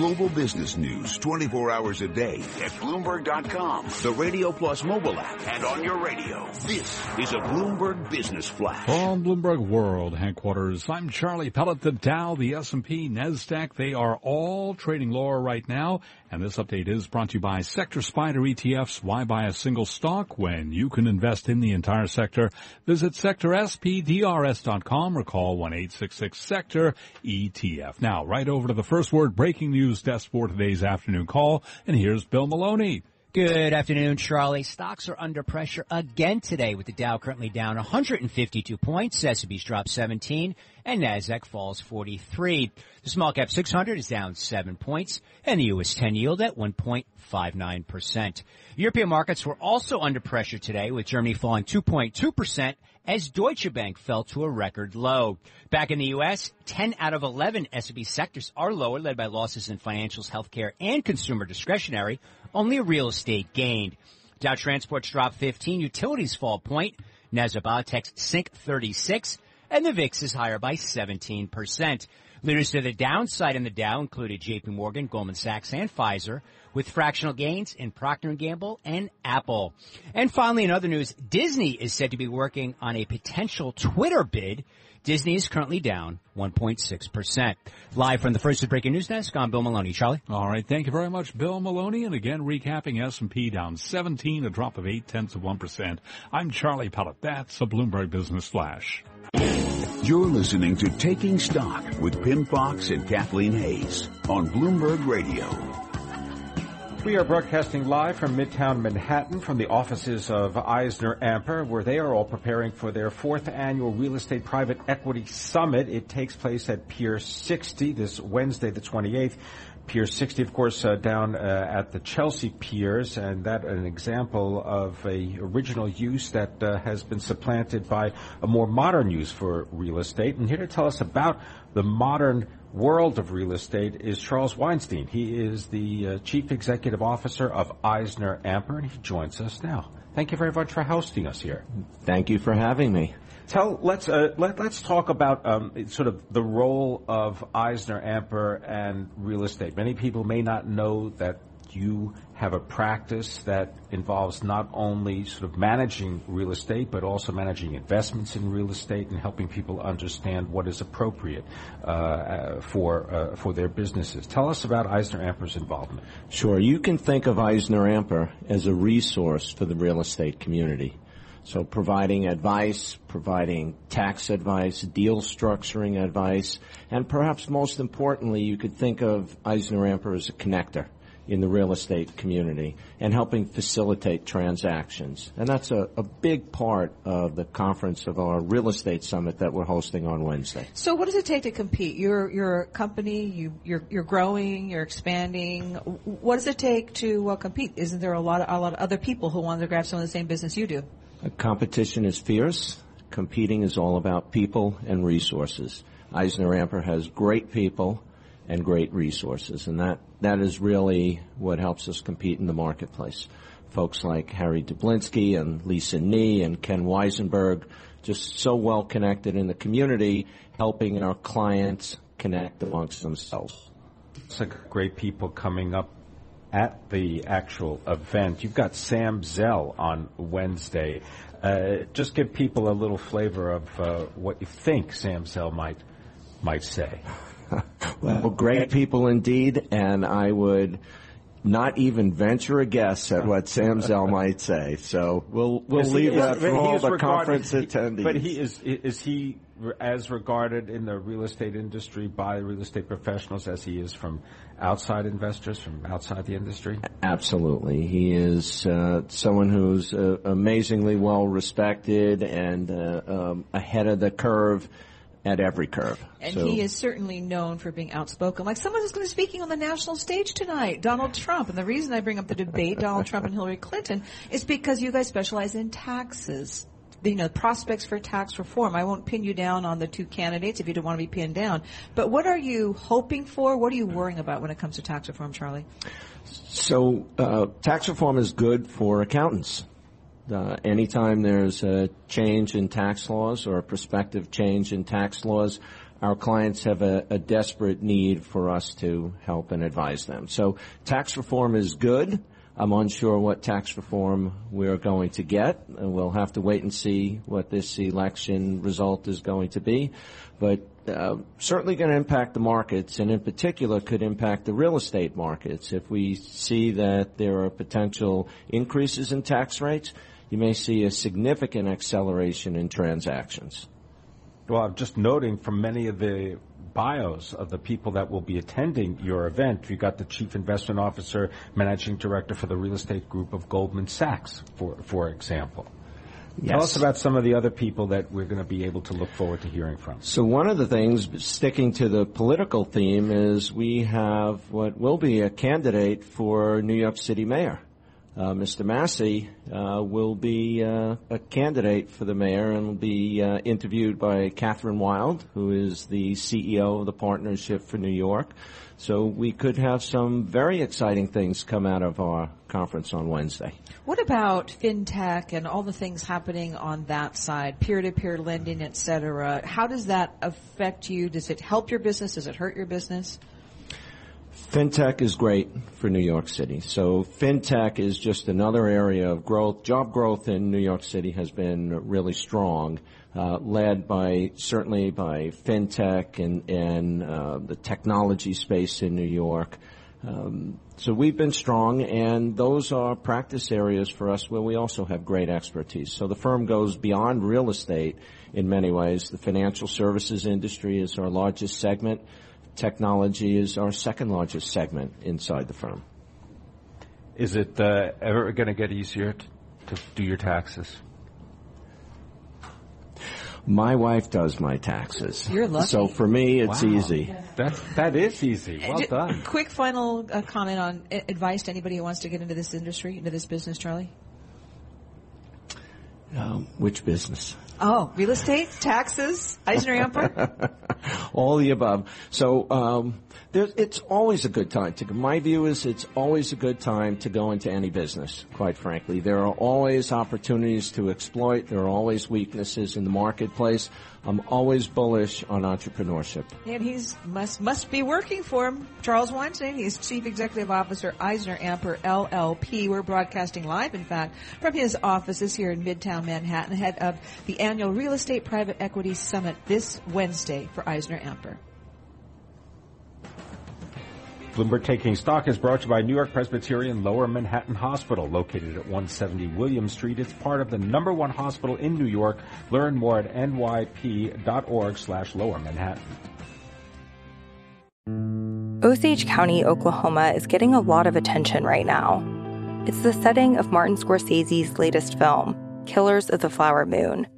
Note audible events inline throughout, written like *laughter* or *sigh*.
Blue Global business news 24 hours a day at Bloomberg.com, the Radio Plus mobile app, and on your radio. This is a Bloomberg Business Flash. From Bloomberg World headquarters, I'm Charlie Pellet. The Dow, the S&P, NASDAQ, they are all trading lower right now. And this update is brought to you by Sector SPDR ETFs. Why buy a single stock when you can invest in the entire sector? Visit sectorspdrs.com or call 1-866-SECTOR ETF. Now, right over to the first word breaking news desk for today's afternoon call. And here's Bill Maloney. Good afternoon, Charlie. Stocks are under pressure again today with the Dow currently down 152 points, S&P's dropped 17, and Nasdaq falls 43. The small cap 600 is down 7 points, and the US 10 yield at 1.59%. European markets were also under pressure today with Germany falling 2.2% as Deutsche Bank fell to a record low. Back in the U.S., 10 out of 11 S&P sectors are lower, led by losses in financials, healthcare, and consumer discretionary. Only real estate gained. Dow Transports drop 15, utilities fall point, Nasdaq Biotech sink 36, and the VIX is higher by 17%. Leaders to the downside in the Dow included JP Morgan, Goldman Sachs, and Pfizer, with fractional gains in Procter & Gamble and Apple. And finally, in other news, Disney is said to be working on a potential Twitter bid. Disney is currently down 1.6%. Live from the first breaking news desk, I'm Bill Maloney. Charlie? All right. Thank you very much, Bill Maloney. And again, recapping S&P down 17, a drop of 8 tenths of 1%. I'm Charlie Pellet. That's a Bloomberg Business Flash. You're listening to Taking Stock with Pimm Fox and Kathleen Hays on Bloomberg Radio. We are broadcasting live from Midtown Manhattan from the offices of Eisner Amper, where they are all preparing for their fourth annual Real Estate Private Equity Summit. It takes place at Pier 60 this Wednesday, the 28th. Pier 60, of course, uh, down uh, at the Chelsea piers, and that an example of a original use that uh, has been supplanted by a more modern use for real estate. And here to tell us about the modern world of real estate is Charles Weinstein. He is the uh, chief executive officer of Eisner Amper, and he joins us now. Thank you very much for hosting us here. Thank you for having me. Tell let's uh, let, us talk about um, sort of the role of Eisner Amper and real estate. Many people may not know that you have a practice that involves not only sort of managing real estate, but also managing investments in real estate and helping people understand what is appropriate uh, uh, for uh, for their businesses. Tell us about Eisner Amper's involvement. Sure, you can think of Eisner Amper as a resource for the real estate community. So providing advice, providing tax advice, deal structuring advice, and perhaps most importantly, you could think of Eisner Amper as a connector in the real estate community and helping facilitate transactions. And that's a, a, big part of the conference of our real estate summit that we're hosting on Wednesday. So what does it take to compete? You're, you're a company, you, you're, you're growing, you're expanding. What does it take to uh, compete? Isn't there a lot, of, a lot of other people who want to grab some of the same business you do? Competition is fierce. Competing is all about people and resources. Eisner Amper has great people and great resources, and that, that is really what helps us compete in the marketplace. Folks like Harry Dublinsky and Lisa Knee and Ken Weissenberg, just so well connected in the community, helping our clients connect amongst themselves. It's like great people coming up at the actual event. You've got Sam Zell on Wednesday. Uh, just give people a little flavor of uh, what you think Sam Zell might might say. *laughs* Well, great people indeed, and I would not even venture a guess at what Sam Zell *laughs* might say. So we'll we'll Is leave he- that for all the regarded- conference attendees. But he is is he as regarded in the real estate industry by real estate professionals as he is from outside investors from outside the industry? Absolutely. He is uh, someone who's uh, amazingly well respected and uh, um, ahead of the curve at every curve. And So- he is certainly known for being outspoken. Like someone who's going to be speaking on the national stage tonight, Donald Trump. And the reason I bring up the debate, Donald Trump and Hillary Clinton, is because you guys specialize in taxes. The, you know, prospects for tax reform. I won't pin you down on the two candidates if you don't want to be pinned down. But what are you hoping for? What are you worrying about when it comes to tax reform, Charly? So, uh, tax reform is good for accountants. Uh, anytime there's a change in tax laws or a prospective change in tax laws, our clients have a, a desperate need for us to help and advise them. So, tax reform is good. I'm unsure what tax reform we're going to get. We'll have to wait and see what this election result is going to be. But uh, certainly going to impact the markets, and in particular could impact the real estate markets. If we see that there are potential increases in tax rates, you may see a significant acceleration in transactions. Well, I'm just noting from many of the bios of the people that will be attending your event, you got the chief investment officer, managing director for the real estate group of Goldman Sachs, for for example. Tell us about some of the other people that we're going to be able to look forward to hearing from. So one of the things, sticking to the political theme, is we have what will be a candidate for New York City mayor. Uh, Mr. Massey uh, will be uh, a candidate for the mayor and will be interviewed by Kathryn Wylde, who is the CEO of the Partnership for New York. So we could have some very exciting things come out of our conference on Wednesday. What about fintech and all the things happening on that side, peer-to-peer lending, et cetera? How does that affect you? Does it help your business? Does it hurt your business? FinTech is great for New York City. So FinTech is just another area of growth. Job growth in New York City has been really strong, uh, led by certainly by FinTech and, and uh, the technology space in New York. Um, so we've been strong, and those are practice areas for us where we also have great expertise. So the firm goes beyond real estate in many ways. The financial services industry is our largest segment. Technology is our second largest segment inside the firm. Is it uh, ever going to get easier to, to do your taxes? My wife does my taxes. You're lucky. So for me, it's Wow. easy. That's that is easy. Well Ju- done. Quick final uh, comment on uh, advice to anybody who wants to get into this industry, into this business, Charly. Um, which business? Oh, real estate, taxes, Eisner Amper. *laughs* *laughs* All the above. So um, it's always a good time to. My view is it's always a good time to go into any business. Quite frankly, there are always opportunities to exploit. There are always weaknesses in the marketplace. I'm always bullish on entrepreneurship. and he's must must be working for him. Charles Weinstein, he's Chief Executive Officer, Eisner Amper LLP. We're broadcasting live, in fact, from his offices here in Midtown Manhattan, ahead of the annual Real Estate Private Equity Summit this Wednesday for Eisner Amper. Bloomberg Taking Stock is brought to you by New York Presbyterian Lower Manhattan Hospital, located at 170 William Street. It's part of the number one hospital in New York. Learn more at nyp.org slash lower Manhattan. Osage County, Oklahoma is getting a lot of attention right now. It's the setting of Martin Scorsese's latest film, Killers of the Flower Moon.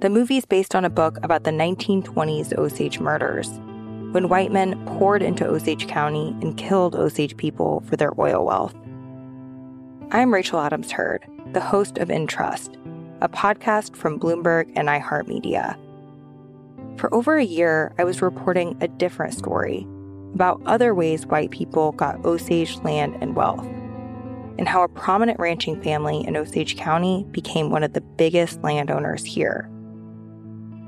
The movie is based on a book about the 1920s Osage murders, when white men poured into Osage County and killed Osage people for their oil wealth. I'm Rachel Adams Heard, the host of In Trust, a podcast from Bloomberg and iHeartMedia. For over a year, I was reporting a different story about other ways white people got Osage land and wealth, and how a prominent ranching family in Osage County became one of the biggest landowners here.